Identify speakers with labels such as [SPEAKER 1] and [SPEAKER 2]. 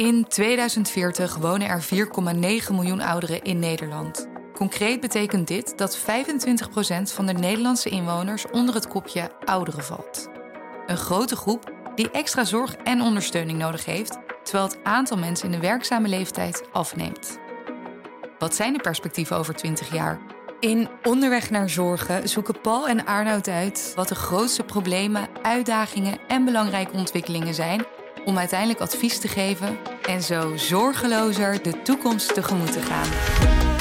[SPEAKER 1] In 2040 wonen er 4,9 miljoen ouderen in Nederland. Concreet betekent dit dat 25% van de Nederlandse inwoners onder het kopje ouderen valt. Een grote groep die extra zorg en ondersteuning nodig heeft, terwijl het aantal mensen in de werkzame leeftijd afneemt. Wat zijn de perspectieven over 20 jaar? In Onderweg naar Zorgen zoeken Paul en Arnoud uit wat de grootste problemen, uitdagingen en belangrijke ontwikkelingen zijn om uiteindelijk advies te geven en zo zorgelozer de toekomst tegemoet te gaan.